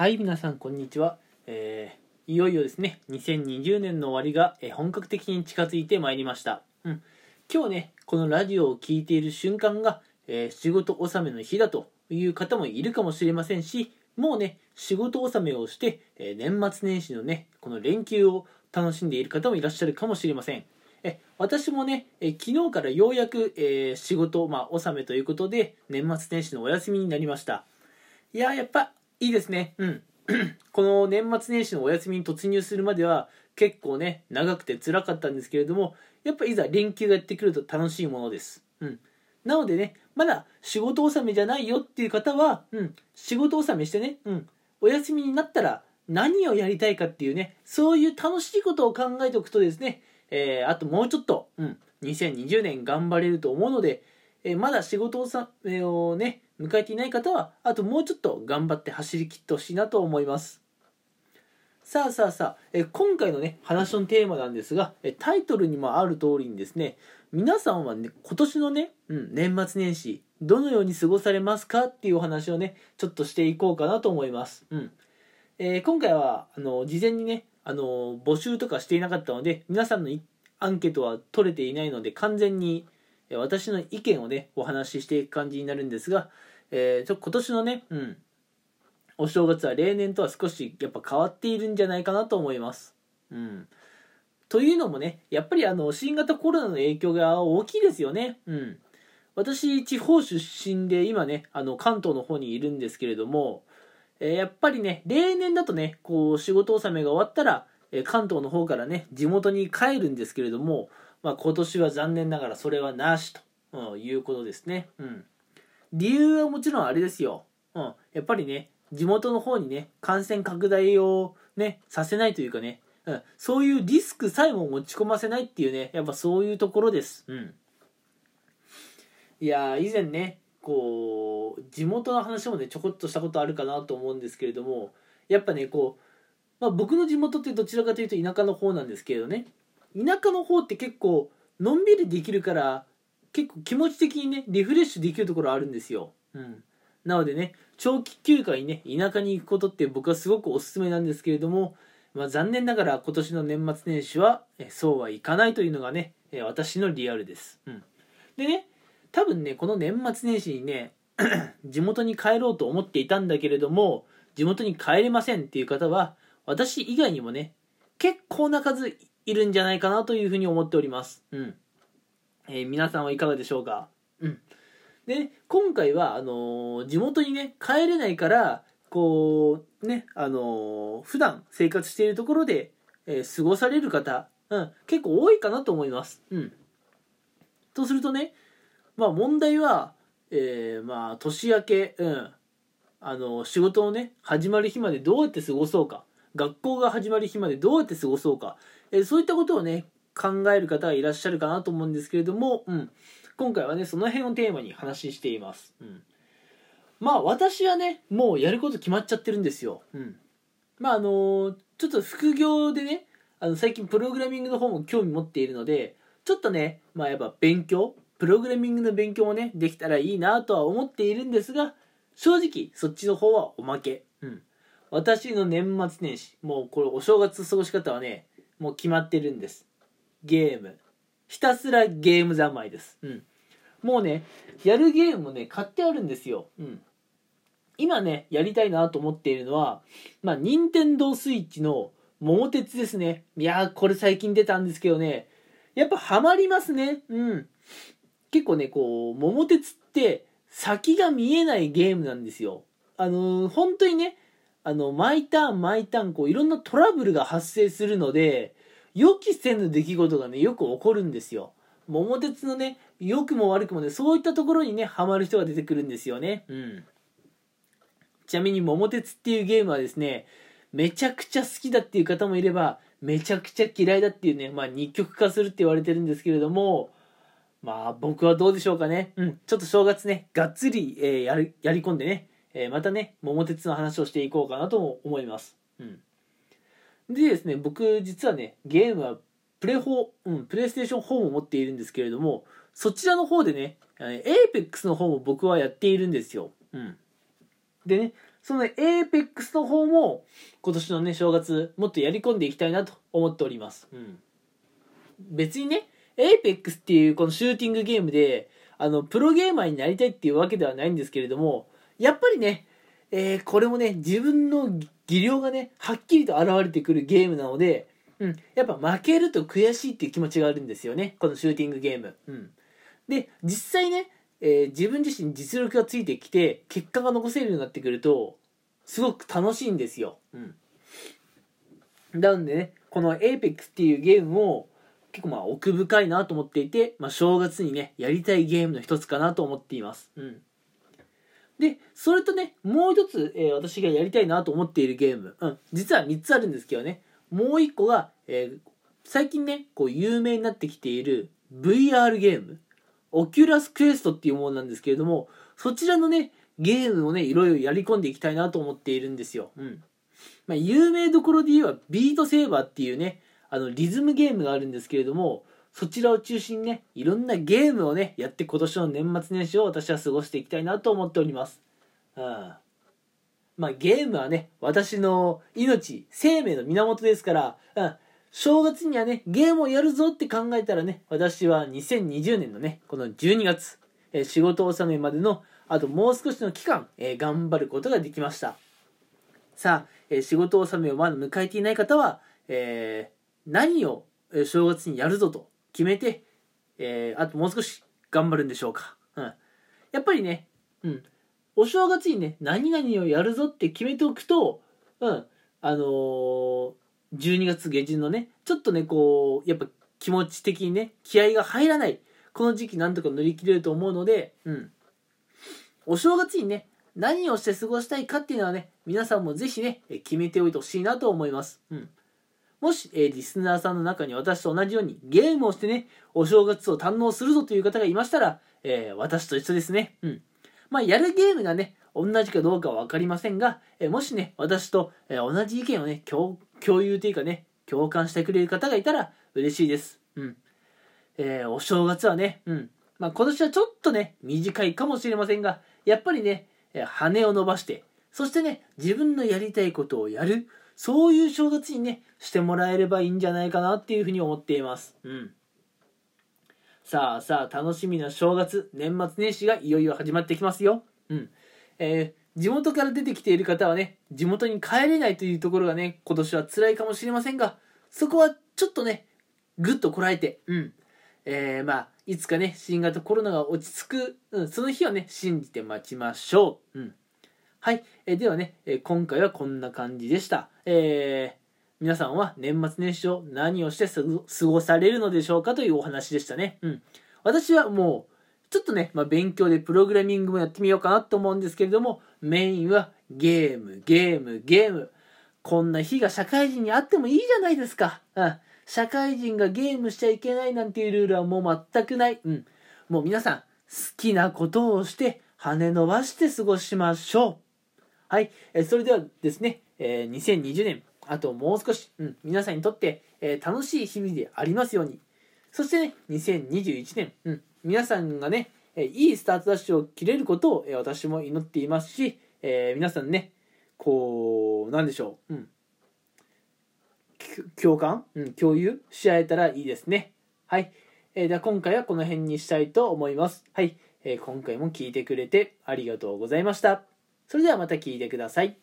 はい、皆さん、こんにちは。えーいよいよですね、2020年の終わりが、え本格的に近づいてまいりました。うん。今日ね、このラジオを聴いている瞬間が、えー仕事納めの日だという方もいるかもしれませんし、もうね、仕事納めをして、え年末年始のね、この連休を楽しんでいる方もいらっしゃるかもしれません。え私もね、え昨日からようやく、え仕事、まあ、納めということで、年末年始のお休みになりました。いややっぱいいですね。うん。この年末年始のお休みに突入するまでは結構ね、長くて辛かったんですけれども、やっぱいざ連休がやってくると楽しいものです。うん。なのでね、まだ仕事納めじゃないよっていう方は、うん、仕事納めしてね、うん、お休みになったら何をやりたいかっていうね、そういう楽しいことを考えておくとですね、えーあともうちょっと、うん、2020年頑張れると思うので、えーまだ仕事納めをね、迎えていない方は、あともうちょっと頑張って走り切ってほしいなと思います。さあさあさあ、え今回のね、話のテーマなんですが、えタイトルにもある通りにですね、皆さんはね、今年のね、うん、年末年始、どのように過ごされますかっていうお話をね、ちょっとしていこうかなと思います。うん。えー今回は、あの、事前にね、あの、募集とかしていなかったので、皆さんのアンケートは取れていないので、完全に、え私の意見をね、お話ししていく感じになるんですが、えーちょ今年のね、うん、お正月は例年とは少しやっぱ変わっているんじゃないかなと思います。うん。というのもね、やっぱりあの、新型コロナの影響が大きいですよね。うん。私、地方出身で今ね、あの、関東の方にいるんですけれども、えーやっぱりね、例年だとね、こう、仕事納めが終わったら、えー関東の方からね、地元に帰るんですけれども、まあ今年は残念ながらそれはなしと、いうことですね。うん。理由はもちろんあれですよ。うん。やっぱりね、地元の方にね、感染拡大をね、させないというかね、うん、そういうリスクさえも持ち込ませないっていうね、やっぱそういうところです。うん。いやー、以前ね、こう、地元の話もね、ちょこっとしたことあるかなと思うんですけれども、やっぱね、こう、まあ僕の地元ってどちらかというと田舎の方なんですけれどね、田舎の方って結構、のんびりできるから、結構気持ち的にね、リフレッシュできるところあるんですよ。うん。なのでね、長期休暇にね、田舎に行くことって僕はすごくおすすめなんですけれども、まあ、残念ながら今年の年末年始はそうはいかないというのがね私のリアルです、うん、でね多分ねこの年末年始にね 地元に帰ろうと思っていたんだけれども地元に帰れませんっていう方は私以外にもね結構な数いるんじゃないかなというふうに思っております、うんえー皆さんはいかがでしょうか、うん、でね今回はあのー地元にね帰れないからこうねあのー普段生活しているところで、えー過ごされる方、うん、結構多いかなと思います。うん、とするとねまあ問題は、えーまあ年明け、うん、あの仕事のね始まる日までどうやって過ごそうか学校が始まる日までどうやって過ごそうか、えーそういったことをね考える方がいらっしゃるかなと思うんですけれども、うん、今回はねその辺をテーマに話しています。うんまあ私はねもうやること決まっちゃってるんですよ。うん、まああのちょっと副業でねあの最近プログラミングの方も興味持っているのでちょっとねまあやっぱ勉強プログラミングの勉強もねできたらいいなとは思っているんですが正直そっちの方はおまけ。うん、私の年末年始もうこれお正月過ごし方はねもう決まってるんです。ゲームひたすらゲーム三昧です。うんもうね、やるゲームもね、買ってあるんですよ。うん。今ね、やりたいなと思っているのは、まあ、任天堂スイッチの桃鉄ですね。いやー、これ最近出たんですけどね、やっぱハマりますね。うん。結構ね、こう、桃鉄って先が見えないゲームなんですよ。あのー本当にね、あの、毎ターン毎ターン、こう、いろんなトラブルが発生するので、予期せぬ出来事がね、よく起こるんですよ。桃鉄のね、良くも悪くもね、そういったところにね、ハマる人が出てくるんですよね。うん。ちなみに、桃鉄っていうゲームはですね、めちゃくちゃ好きだっていう方もいれば、めちゃくちゃ嫌いだっていうね、まあ二極化するって言われてるんですけれども、まあ僕はどうでしょうかね。うん。ちょっと正月ね、がっつり、えーやる、やり込んでね、えーまたね、桃鉄の話をしていこうかなと思います。うん。でですね、僕実はね、ゲームはプレ4、うん、プレイステーション4を持っているんですけれども、そちらの方でね、えー Apex の方も僕はやっているんですよ。うん。でねそのエーペックスの方も今年のね正月もっとやり込んでいきたいなと思っております、うん、別にねエーペックスっていうこのシューティングゲームであのプロゲーマーになりたいっていうわけではないんですけれどもやっぱりね、えー、これもね自分の技量がねはっきりと現れてくるゲームなので、うん、やっぱ負けると悔しいっていう気持ちがあるんですよねこのシューティングゲーム、うん、で実際ねえー、自分自身実力がついてきて結果が残せるようになってくるとすごく楽しいんですよ。うん。なのでね、この APEX っていうゲームも結構まあ奥深いなと思っていて、まあ、正月にね、やりたいゲームの一つかなと思っています。うん。で、それとね、もう一つ、えー、私がやりたいなと思っているゲーム、うん、実は3つあるんですけどね、もう一個が、えー、最近ね、こう有名になってきている VR ゲーム。 Oculus Quest っていうものなんですけれども、そちらのね、ゲームをね、いろいろやり込んでいきたいなと思っているんですよ。うん。まあ、有名どころで言えば、 Beat Saber っていうね、あの、リズムゲームがあるんですけれども、そちらを中心にね、いろんなゲームをね、やって今年の年末年始を私は過ごしていきたいなと思っております。うん。まあ、ゲームはね、私の命、生命の源ですから、うん。正月にはね、ゲームをやるぞって考えたらね、私は2020年のね、この12月、えー、仕事納めまでの、あともう少しの期間、えー、頑張ることができました。さあ、えー、仕事納めをまだ迎えていない方は、え何を正月にやるぞと決めて、えあともう少し頑張るんでしょうか。うん。やっぱりね、うん。お正月にね、何々をやるぞって決めておくと、うん。あの12月下旬のね、ちょっとね、こう、やっぱ気持ち的にね、気合が入らない、この時期なんとか乗り切れると思うので、うん。お正月にね、何をして過ごしたいかっていうのはね、皆さんもぜひね、決めておいてほしいなと思います。うん。もし、えー、リスナーさんの中に私と同じようにゲームをしてね、お正月を堪能するぞという方がいましたら、えー、私と一緒ですね。うん。まあ、やるゲームがね、同じかどうかは分かりませんが、えー、もしね、私と、え同じ意見をね、共共有というかね、共感してくれる方がいたら嬉しいです。うん。え、お正月はね、うん。まあ、今年はちょっとね、短いかもしれませんが、やっぱりね、羽を伸ばして、そしてね、自分のやりたいことをやる、そういう正月にね、してもらえればいいんじゃないかなっていうふうに思っています。うん。さあさあ、楽しみな正月、年末年始がいよいよ始まってきますよ。うん。えー、地元から出てきている方はね、地元に帰れないというところがね、今年は辛いかもしれませんが、そこはちょっとね、ぐっとこらえて、うん。えー、まあ、いつかね、新型コロナが落ち着く、うん、その日をね、信じて待ちましょう。うん。はい。え、ではね、え、今回はこんな感じでした。えー、皆さんは年末年始を何をして過ごされるのでしょうかというお話でしたね。うん。私はもう、ちょっとね、まあ、勉強でプログラミングもやってみようかなと思うんですけれども、メインはゲーム、ゲーム、ゲーム。こんな日が社会人にあってもいいじゃないですか。うん。社会人がゲームしちゃいけないなんていうルールはもう全くない。うん。もう皆さん、好きなことをして、羽伸ばして過ごしましょう。はい。えそれではですね、えー、2020年、あともう少し、うん、皆さんにとって、え、楽しい日々でありますように。そしてね、2021年、うん、皆さんがね、えいいスタートダッシュを切れることを、え私も祈っていますし、えー、皆さんね、こう、なんでしょう、うん。共感、うん、共有し合えたらいいですね。はい。えー、では今回はこの辺にしたいと思います。はい。えー、今回も聞いてくれてありがとうございました。それではまた聞いてください。